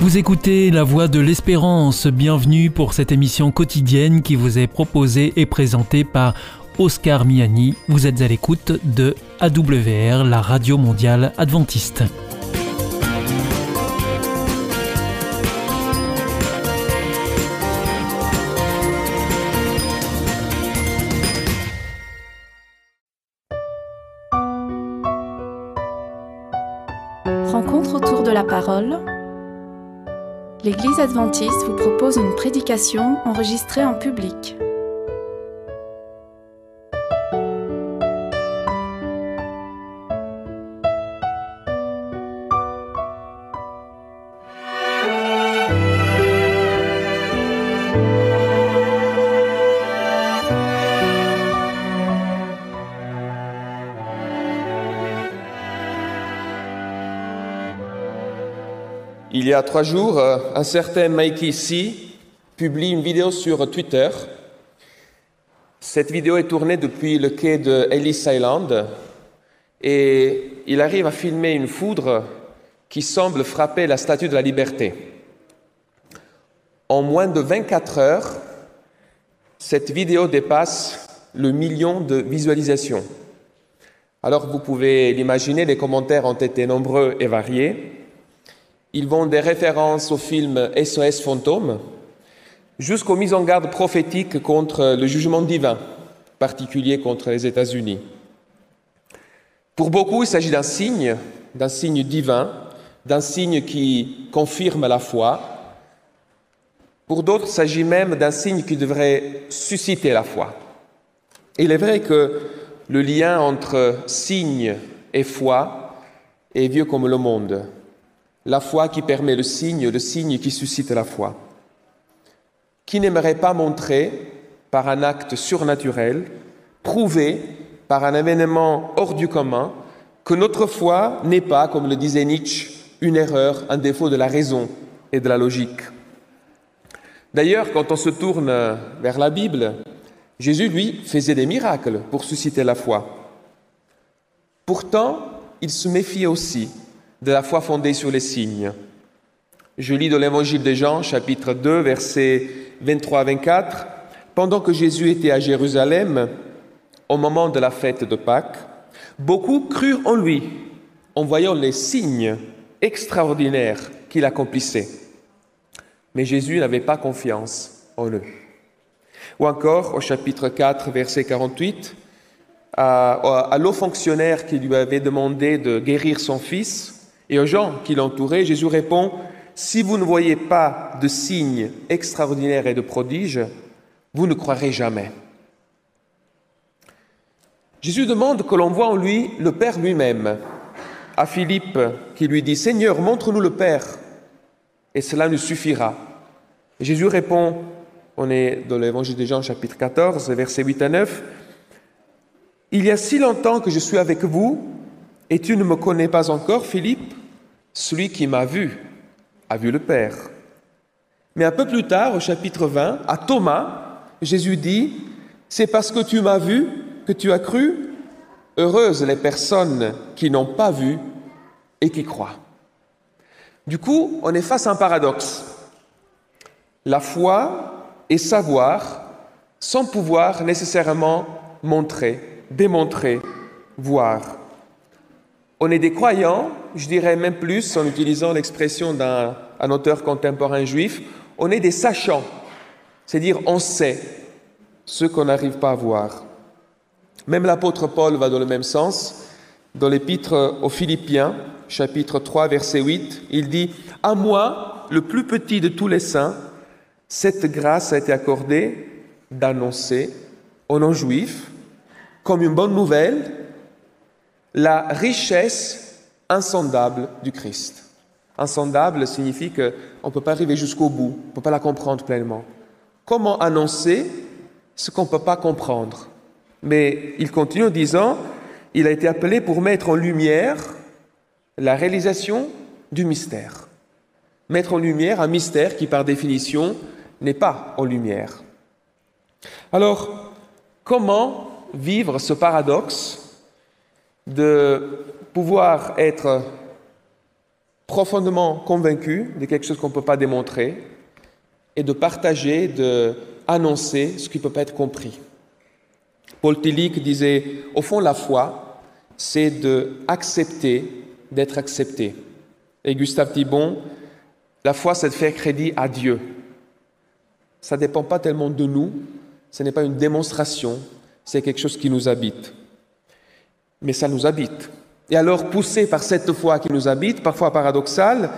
Vous écoutez La Voix de l'Espérance. Bienvenue pour cette émission quotidienne qui vous est proposée et présentée par Oscar Miani. Vous êtes à l'écoute de AWR, la radio mondiale adventiste. L'Église adventiste vous propose une prédication enregistrée en public. Il y a trois jours, euh, un certain Mikey C publie une vidéo sur Twitter. Cette vidéo est tournée depuis le quai de Ellis Island et il arrive à filmer une foudre qui semble frapper la statue de la liberté. En moins de 24 heures, cette vidéo dépasse le million de visualisations. Alors vous pouvez l'imaginer, les commentaires ont été nombreux et variés. Ils vont des références au film SOS Fantôme jusqu'aux mises en garde prophétiques contre le jugement divin, particulier contre les États-Unis. Pour beaucoup, il s'agit d'un signe, d'un signe divin, d'un signe qui confirme la foi. Pour d'autres, il s'agit même d'un signe qui devrait susciter la foi. Il est vrai que le lien entre signe et foi est vieux comme le monde la foi qui permet le signe, le signe qui suscite la foi. Qui n'aimerait pas montrer, par un acte surnaturel, prouver par un événement hors du commun, que notre foi n'est pas, comme le disait Nietzsche, une erreur, un défaut de la raison et de la logique. D'ailleurs, quand on se tourne vers la Bible, Jésus, lui, faisait des miracles pour susciter la foi. Pourtant, il se méfiait aussi de la foi fondée sur les signes. Je lis dans l'Évangile de Jean, chapitre 2, versets 23 à 24. Pendant que Jésus était à Jérusalem, au moment de la fête de Pâques, beaucoup crurent en lui en voyant les signes extraordinaires qu'il accomplissait. Mais Jésus n'avait pas confiance en eux. Ou encore, au chapitre 4, verset 48, à, à l'eau fonctionnaire qui lui avait demandé de guérir son fils, et aux gens qui l'entouraient, Jésus répond, Si vous ne voyez pas de signes extraordinaires et de prodiges, vous ne croirez jamais. Jésus demande que l'on voit en lui le Père lui-même. À Philippe, qui lui dit, Seigneur, montre-nous le Père, et cela nous suffira. Jésus répond, on est dans l'évangile de Jean chapitre 14, versets 8 à 9, Il y a si longtemps que je suis avec vous, et tu ne me connais pas encore, Philippe celui qui m'a vu a vu le Père. Mais un peu plus tard, au chapitre 20, à Thomas, Jésus dit, C'est parce que tu m'as vu que tu as cru. Heureuses les personnes qui n'ont pas vu et qui croient. Du coup, on est face à un paradoxe. La foi et savoir sans pouvoir nécessairement montrer, démontrer, voir. On est des croyants, je dirais même plus en utilisant l'expression d'un auteur contemporain juif, on est des sachants, c'est-à-dire on sait ce qu'on n'arrive pas à voir. Même l'apôtre Paul va dans le même sens. Dans l'épître aux Philippiens, chapitre 3, verset 8, il dit À moi, le plus petit de tous les saints, cette grâce a été accordée d'annoncer aux non-juifs, comme une bonne nouvelle, la richesse insondable du Christ. Insondable signifie qu'on ne peut pas arriver jusqu'au bout, on ne peut pas la comprendre pleinement. Comment annoncer ce qu'on ne peut pas comprendre? Mais il continue en disant, il a été appelé pour mettre en lumière la réalisation du mystère. Mettre en lumière un mystère qui, par définition, n'est pas en lumière. Alors, comment vivre ce paradoxe de pouvoir être profondément convaincu de quelque chose qu'on ne peut pas démontrer et de partager, de ce qui ne peut pas être compris. Paul Tillich disait, au fond, la foi, c'est d'accepter d'être accepté. Et Gustave Thibon, la foi, c'est de faire crédit à Dieu. Ça ne dépend pas tellement de nous, ce n'est pas une démonstration, c'est quelque chose qui nous habite. Mais ça nous habite. Et alors, poussés par cette foi qui nous habite, parfois paradoxale,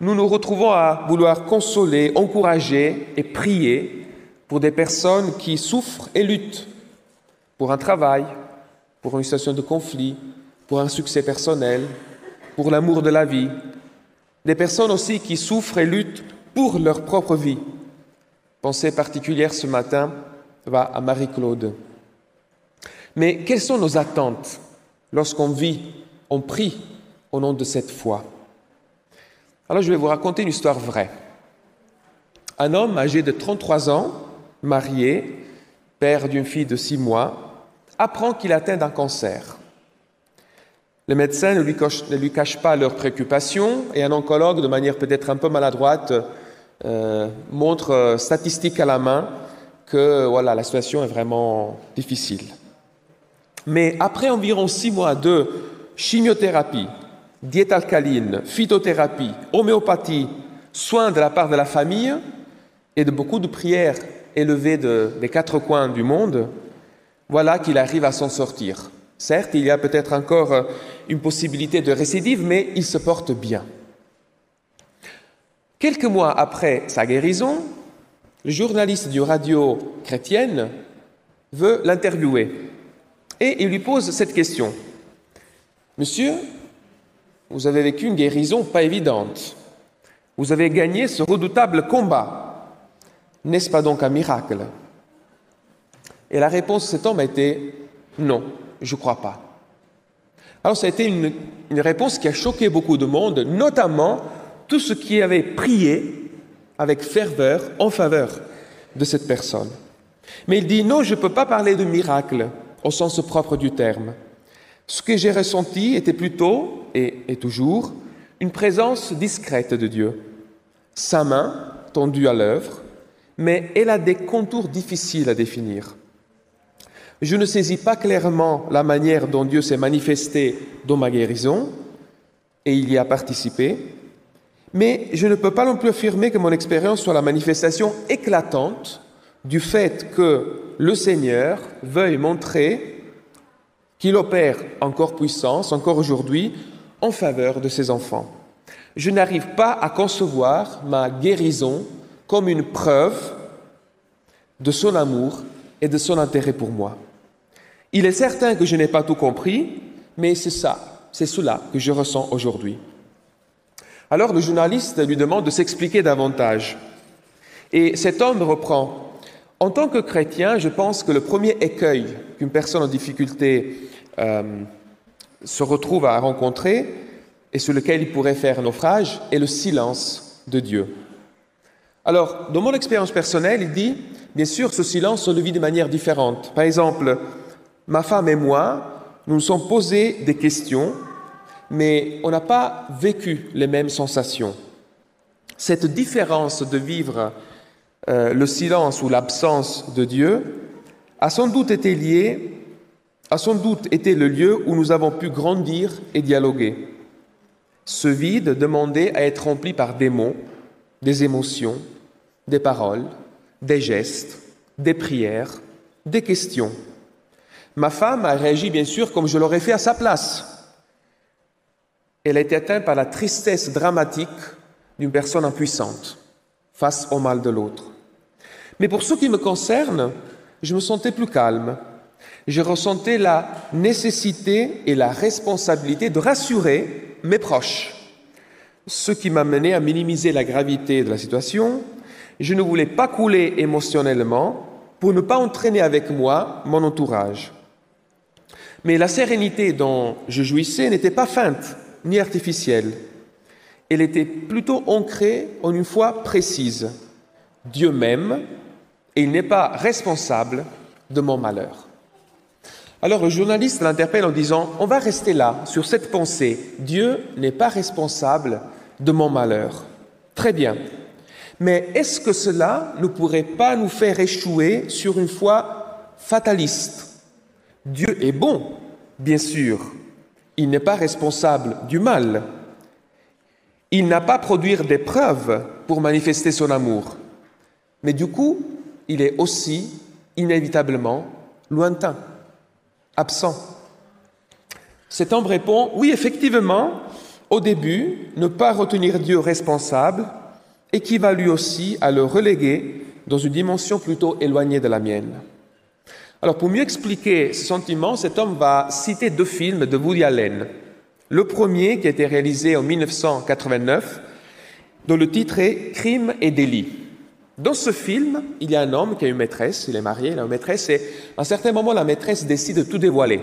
nous nous retrouvons à vouloir consoler, encourager et prier pour des personnes qui souffrent et luttent pour un travail, pour une situation de conflit, pour un succès personnel, pour l'amour de la vie. Des personnes aussi qui souffrent et luttent pour leur propre vie. Pensée particulière ce matin va à Marie-Claude. Mais quelles sont nos attentes lorsqu'on vit, on prie au nom de cette foi Alors je vais vous raconter une histoire vraie. Un homme âgé de 33 ans, marié, père d'une fille de 6 mois, apprend qu'il atteint d'un cancer. Les médecins ne lui, cachent pas leurs préoccupations et un oncologue, de manière peut-être un peu maladroite, euh, montre, euh, statistique à la main, que voilà, la situation est vraiment difficile. Mais après environ six mois de chimiothérapie, diète alcaline, phytothérapie, homéopathie, soins de la part de la famille et de beaucoup de prières élevées de, des quatre coins du monde, voilà qu'il arrive à s'en sortir. Certes, il y a peut-être encore euh, une possibilité de récidive, mais il se porte bien. Quelques mois après sa guérison, le journaliste du radio chrétienne veut l'interviewer et il lui pose cette question. Monsieur, vous avez vécu une guérison pas évidente. Vous avez gagné ce redoutable combat. N'est-ce pas donc un miracle? Et la réponse de cet homme a été non, je ne crois pas. Alors ça a été une, réponse qui a choqué beaucoup de monde, notamment tous ceux qui avaient prié avec ferveur en faveur de cette personne. Mais il dit non, je ne peux pas parler de miracle au sens propre du terme. Ce que j'ai ressenti était plutôt, et, toujours, une présence discrète de Dieu. Sa main tendue à l'œuvre, mais elle a des contours difficiles à définir. Je ne saisis pas clairement la manière dont Dieu s'est manifesté dans ma guérison, et il y a participé, mais je ne peux pas non plus affirmer que mon expérience soit la manifestation éclatante du fait que le Seigneur veuille montrer qu'il opère encore puissance, encore aujourd'hui, en faveur de ses enfants. Je n'arrive pas à concevoir ma guérison comme une preuve de son amour et de son intérêt pour moi. Il est certain que je n'ai pas tout compris, mais c'est ça, c'est cela que je ressens aujourd'hui. Alors le journaliste lui demande de s'expliquer davantage. Et cet homme reprend, En tant que chrétien, je pense que le premier écueil qu'une personne en difficulté euh, se retrouve à rencontrer et sur lequel il pourrait faire naufrage est le silence de Dieu. Alors, dans mon expérience personnelle, il dit, bien sûr, ce silence, on le vit de manière différente. Par exemple, ma femme et moi, nous nous sommes posés des questions, mais on n'a pas vécu les mêmes sensations. Cette différence de vivre euh, le silence ou l'absence de Dieu a sans doute été liée, a sans doute été le lieu où nous avons pu grandir et dialoguer. Ce vide demandait à être rempli par des mots, des émotions, des paroles, des gestes, des prières, des questions. Ma femme a réagi bien sûr comme je l'aurais fait à sa place. Elle a été atteinte par la tristesse dramatique d'une personne impuissante face au mal de l'autre. Mais pour ce qui me concerne, je me sentais plus calme. Je ressentais la nécessité et la responsabilité de rassurer mes proches, ce qui m'a mené à minimiser la gravité de la situation. Je ne voulais pas couler émotionnellement pour ne pas entraîner avec moi mon entourage. Mais la sérénité dont je jouissais n'était pas feinte ni artificielle. Elle était plutôt ancrée en une foi précise. Dieu m'aime et il n'est pas responsable de mon malheur. Alors le journaliste l'interpelle en disant, on va rester là, sur cette pensée. Dieu n'est pas responsable de mon malheur. Très bien. Mais est-ce que cela ne pourrait pas nous faire échouer sur une foi fataliste? Dieu est bon, bien sûr. Il n'est pas responsable du mal. Il n'a pas produit des preuves pour manifester son amour. Mais du coup, il est aussi inévitablement lointain, absent. Cet homme répond, oui, effectivement, au début, ne pas retenir Dieu responsable équivaut aussi à le reléguer dans une dimension plutôt éloignée de la mienne. Alors pour mieux expliquer ce sentiment, cet homme va citer deux films de Woody Allen. Le premier qui a été réalisé en 1989, dont le titre est Crime et délit. Dans ce film, il y a un homme qui a une maîtresse, il est marié, il a une maîtresse, et à un certain moment, la maîtresse décide de tout dévoiler.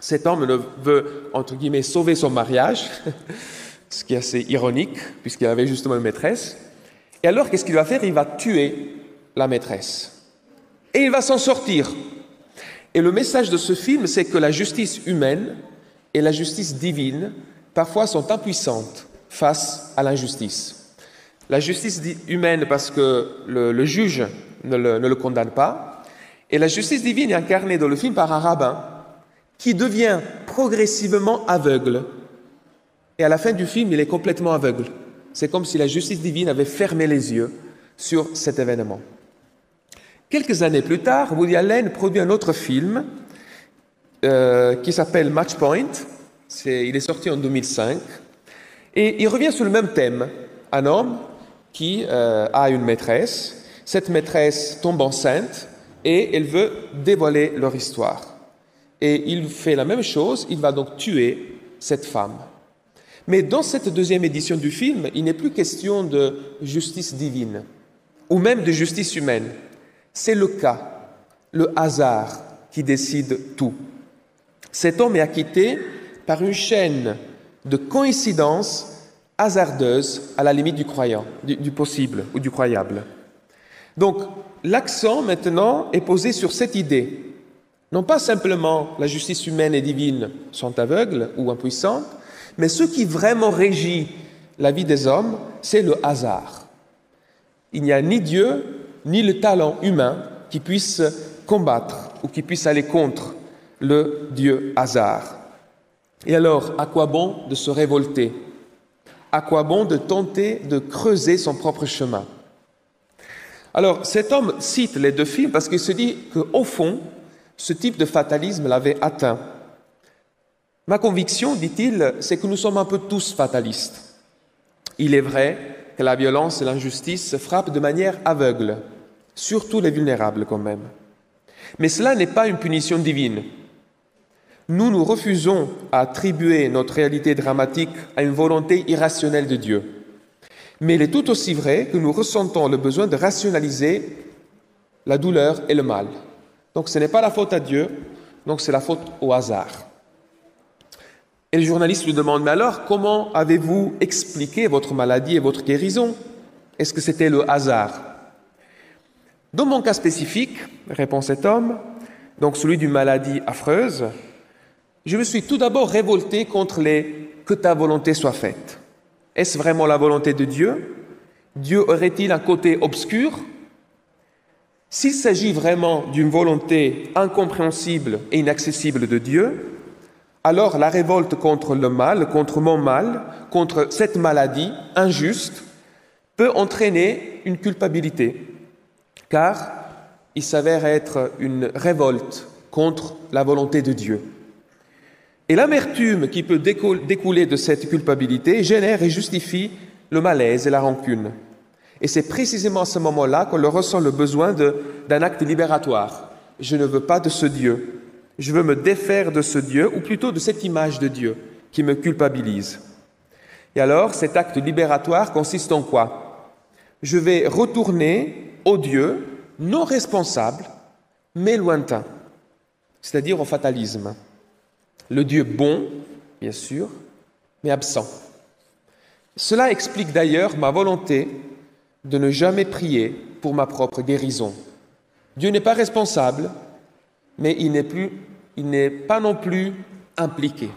Cet homme veut, entre guillemets, sauver son mariage, ce qui est assez ironique, puisqu'il avait justement une maîtresse. Et alors, qu'est-ce qu'il va faire? Il va tuer la maîtresse. Et il va s'en sortir. Et le message de ce film, c'est que la justice humaine et la justice divine, parfois, sont impuissantes face à l'injustice. La justice humaine parce que le, juge ne le, ne le, condamne pas, et la justice divine est incarnée dans le film par un rabbin qui devient progressivement aveugle. Et à la fin du film, il est complètement aveugle. C'est comme si la justice divine avait fermé les yeux sur cet événement. Quelques années plus tard, Woody Allen produit un autre film euh, qui s'appelle Match Point. il est sorti en 2005. Et il revient sur le même thème. Un homme qui euh, a une maîtresse. Cette maîtresse tombe enceinte et elle veut dévoiler leur histoire. Et il fait la même chose, il va donc tuer cette femme. Mais dans cette deuxième édition du film, il n'est plus question de justice divine ou même de justice humaine. C'est le cas, le hasard qui décide tout. Cet homme est acquitté par une chaîne de coïncidences hasardeuses à la limite du croyant, du, du possible ou du croyable. Donc l'accent maintenant est posé sur cette idée non pas simplement la justice humaine et divine sont aveugles ou impuissantes, mais ce qui vraiment régit la vie des hommes, c'est le hasard. Il n'y a ni Dieu, ni le talent humain qui puisse combattre ou qui puisse aller contre le Dieu hasard. Et alors, à quoi bon de se révolter À quoi bon de tenter de creuser son propre chemin Alors, cet homme cite les deux films parce qu'il se dit qu'au fond, ce type de fatalisme l'avait atteint. Ma conviction, dit-il, c'est que nous sommes un peu tous fatalistes. Il est vrai que la violence et l'injustice frappent de manière aveugle, surtout les vulnérables quand même. Mais cela n'est pas une punition divine. Nous nous refusons à attribuer notre réalité dramatique à une volonté irrationnelle de Dieu. Mais il est tout aussi vrai que nous ressentons le besoin de rationaliser la douleur et le mal. Donc ce n'est pas la faute à Dieu, donc c'est la faute au hasard. Et le journaliste lui demande, mais alors comment avez-vous expliqué votre maladie et votre guérison? Est-ce que c'était le hasard? Dans mon cas spécifique, répond cet homme, donc celui d'une maladie affreuse, je me suis tout d'abord révolté contre les que ta volonté soit faite. Est-ce vraiment la volonté de Dieu? Dieu aurait-il un côté obscur? S'il s'agit vraiment d'une volonté incompréhensible et inaccessible de Dieu, alors la révolte contre le mal, contre mon mal, contre cette maladie injuste, peut entraîner une culpabilité, car il s'avère être une révolte contre la volonté de Dieu. Et l'amertume qui peut découler de cette culpabilité génère et justifie le malaise et la rancune. Et c'est précisément à ce moment-là qu'on ressent le besoin d'un acte libératoire. Je ne veux pas de ce Dieu. Je veux me défaire de ce Dieu, ou plutôt de cette image de Dieu qui me culpabilise. Et alors, cet acte libératoire consiste en quoi? Je vais retourner au Dieu non responsable, mais lointain, c'est-à-dire au fatalisme. Le Dieu bon, bien sûr, mais absent. Cela explique d'ailleurs ma volonté de ne jamais prier pour ma propre guérison. Dieu n'est pas responsable, mais il n'est, pas non plus impliqué.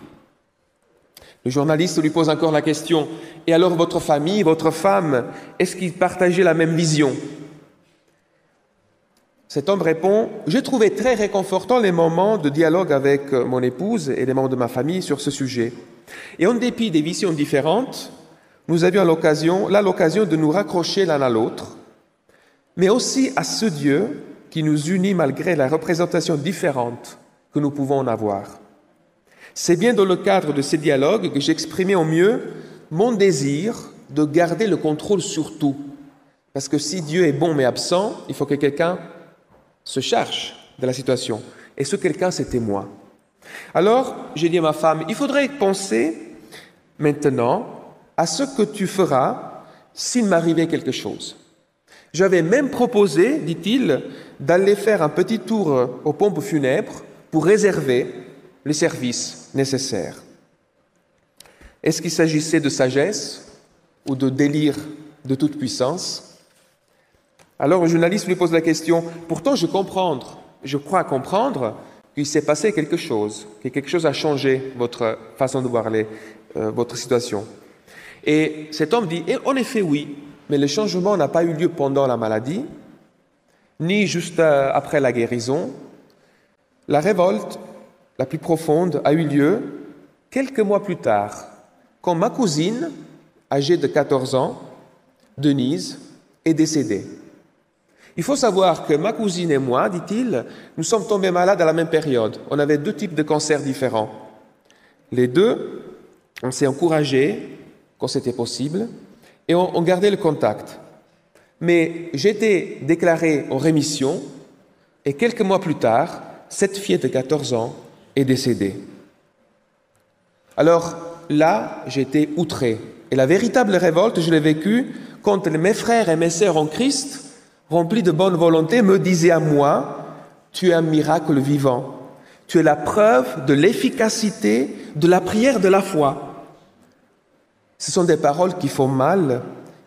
Le journaliste lui pose encore la question, et alors votre famille, votre femme, est-ce qu'ils partageaient la même vision? Cet homme répond, j'ai trouvé très réconfortant les moments de dialogue avec mon épouse et les membres de ma famille sur ce sujet. Et en dépit des visions différentes, nous avions l'occasion, là l'occasion de nous raccrocher l'un à l'autre, mais aussi à ce Dieu qui nous unit malgré la représentation différente que nous pouvons en avoir. C'est bien dans le cadre de ces dialogues que j'exprimais au mieux mon désir de garder le contrôle sur tout. Parce que si Dieu est bon mais absent, il faut que quelqu'un se charge de la situation. Et ce quelqu'un, c'était moi? Alors, j'ai dit à ma femme, il faudrait penser maintenant à ce que tu feras s'il m'arrivait quelque chose. J'avais même proposé, dit-il, d'aller faire un petit tour aux pompes funèbres pour réserver les services nécessaires. Est-ce qu'il s'agissait de sagesse ou de délire de toute puissance? Alors le journaliste lui pose la question, pourtant je comprends, je crois comprendre qu'il s'est passé quelque chose, que quelque chose a changé votre façon de voir les, euh, votre situation. Et cet homme dit, en effet oui, mais le changement n'a pas eu lieu pendant la maladie, ni juste euh, après la guérison. La révolte la plus profonde a eu lieu quelques mois plus tard, quand ma cousine, âgée de 14 ans, Denise, est décédée. Il faut savoir que ma cousine et moi, dit-il, nous sommes tombés malades à la même période. On avait deux types de cancers différents. Les deux, on s'est encouragés quand c'était possible, et on, gardait le contact. Mais j'étais déclaré en rémission, et quelques mois plus tard, cette fille de 14 ans est décédée. Alors là, j'étais outré. Et la véritable révolte, je l'ai vécue quand mes frères et mes sœurs en Christ, remplis de bonne volonté, me disaient à moi, tu es un miracle vivant. Tu es la preuve de l'efficacité de la prière de la foi. Ce sont des paroles qui font mal,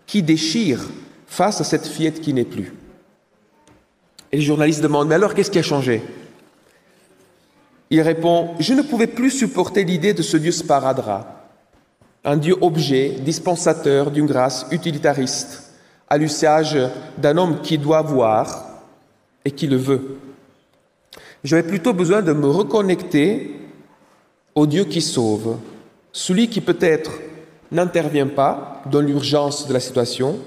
qui déchirent face à cette fillette qui n'est plus. Et le journaliste demande, mais alors qu'est-ce qui a changé? Il répond, je ne pouvais plus supporter l'idée de ce Dieu sparadra, un Dieu objet, dispensateur d'une grâce utilitariste, à l'usage d'un homme qui doit voir et qui le veut. J'avais plutôt besoin de me reconnecter au Dieu qui sauve, celui qui peut-être n'intervient pas dans l'urgence de la situation,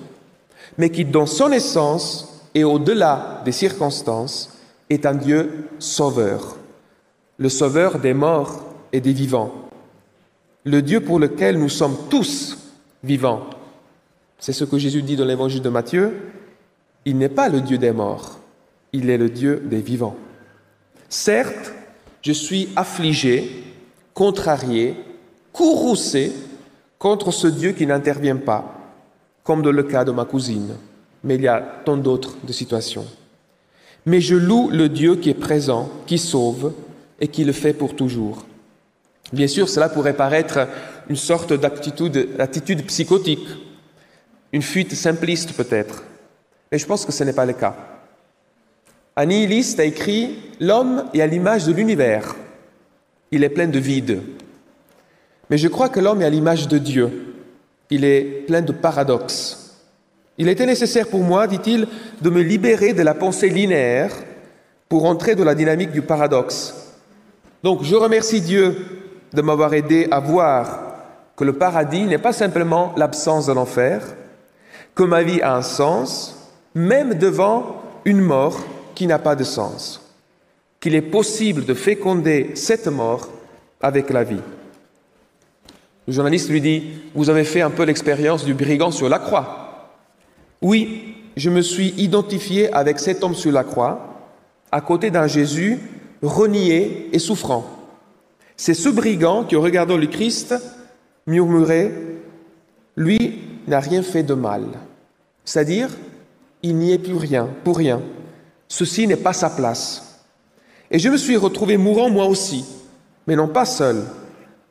mais qui, dans son essence et au-delà des circonstances, est un Dieu sauveur, le sauveur des morts et des vivants, le Dieu pour lequel nous sommes tous vivants. C'est ce que Jésus dit dans l'évangile de Matthieu. Il n'est pas le Dieu des morts, il est le Dieu des vivants. Certes, je suis affligé, contrarié, courroucé contre ce Dieu qui n'intervient pas, comme dans le cas de ma cousine, mais il y a tant d'autres situations. Mais je loue le Dieu qui est présent, qui sauve et qui le fait pour toujours. Bien sûr, cela pourrait paraître une sorte d'attitude psychotique, une fuite simpliste peut-être, mais je pense que ce n'est pas le cas. Un nihiliste a écrit L'homme est à l'image de l'univers. Il est plein de vide. Mais je crois que l'homme est à l'image de Dieu. Il est plein de paradoxes. Il était nécessaire pour moi, dit-il, de me libérer de la pensée linéaire pour entrer dans la dynamique du paradoxe. Donc je remercie Dieu de m'avoir aidé à voir que le paradis n'est pas simplement l'absence de l'enfer, que ma vie a un sens, même devant une mort qui n'a pas de sens, qu'il est possible de féconder cette mort avec la vie. Le journaliste lui dit, vous avez fait un peu l'expérience du brigand sur la croix. Oui, je me suis identifié avec cet homme sur la croix, à côté d'un Jésus renié et souffrant. C'est ce brigand qui, en regardant le Christ, murmurait, lui n'a rien fait de mal. C'est-à-dire, il n'y est plus rien, pour rien. Ceci n'est pas sa place. Et je me suis retrouvé mourant moi aussi, mais non pas seul,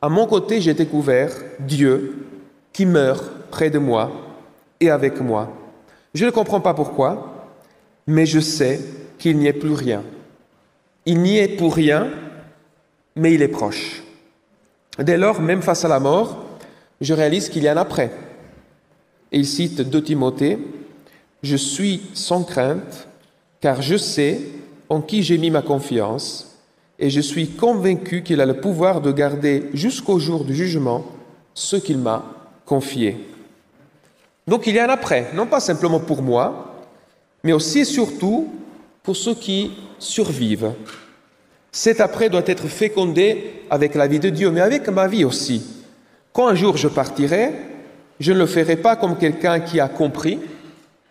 à mon côté, j'ai découvert Dieu qui meurt près de moi et avec moi. Je ne comprends pas pourquoi, mais je sais qu'il n'y est plus rien. Il n'y est pour rien, mais il est proche. Dès lors, même face à la mort, je réalise qu'il y a après. Et il cite 2 Timothée, Je suis sans crainte, car je sais en qui j'ai mis ma confiance, et je suis convaincu qu'il a le pouvoir de garder jusqu'au jour du jugement ce qu'il m'a confié. Donc il y a un après, non pas simplement pour moi, mais aussi et surtout pour ceux qui survivent. Cet après doit être fécondé avec la vie de Dieu, mais avec ma vie aussi. Quand un jour je partirai, je ne le ferai pas comme quelqu'un qui a compris,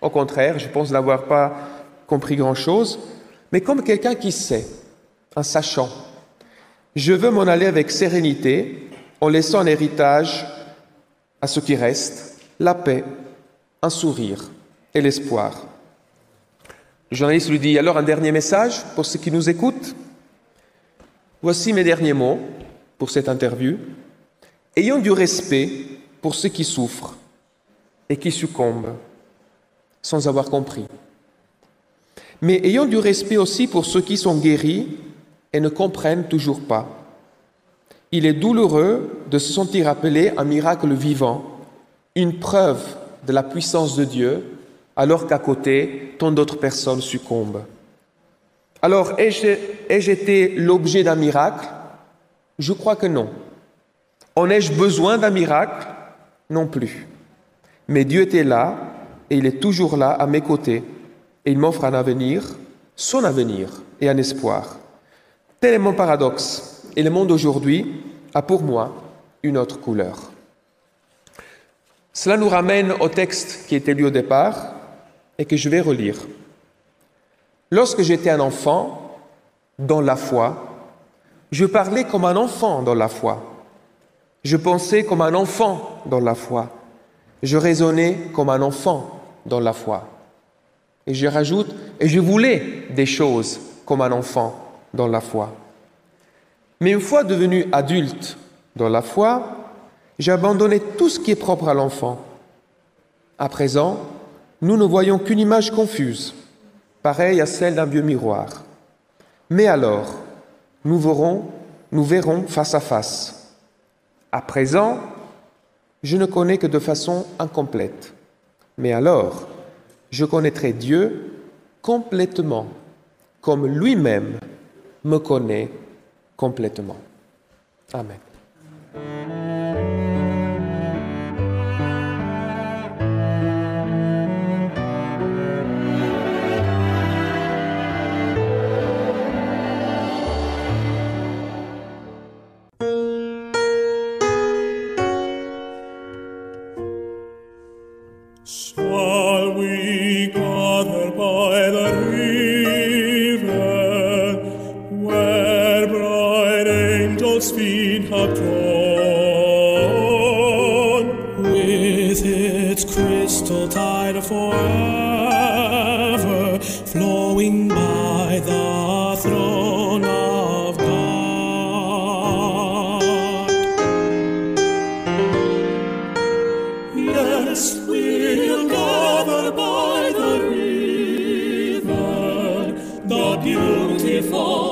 au contraire, je pense n'avoir pas compris grand-chose, mais comme quelqu'un qui sait, en sachant. Je veux m'en aller avec sérénité, en laissant un héritage à ce qui reste, la paix, un sourire et l'espoir. Le journaliste lui dit alors un dernier message pour ceux qui nous écoutent. Voici mes derniers mots pour cette interview. Ayons du respect pour ceux qui souffrent et qui succombent sans avoir compris. Mais ayons du respect aussi pour ceux qui sont guéris et ne comprennent toujours pas. Il est douloureux de se sentir appelé un miracle vivant, une preuve de la puissance de Dieu, alors qu'à côté, tant d'autres personnes succombent. Alors, ai-je été l'objet d'un miracle? Je crois que non. En ai-je besoin d'un miracle? Non plus. Mais Dieu était là et il est toujours là à mes côtés et il m'offre un avenir, son avenir et un espoir. Tel est mon paradoxe et le monde aujourd'hui a pour moi une autre couleur. Cela nous ramène au texte qui était lu au départ et que je vais relire. Lorsque j'étais un enfant dans la foi, je parlais comme un enfant dans la foi. Je pensais comme un enfant dans la foi. Je raisonnais comme un enfant dans la foi. Et je rajoute, et je voulais des choses comme un enfant dans la foi. Mais une fois devenu adulte dans la foi, j'ai abandonné tout ce qui est propre à l'enfant. À présent, nous ne voyons qu'une image confuse pareille à celle d'un vieux miroir. Mais alors, nous verrons, nous verrons face à face. À présent, je ne connais que de façon incomplète. Mais alors, je connaîtrai Dieu complètement, comme lui-même me connaît complètement. Amen. Lord.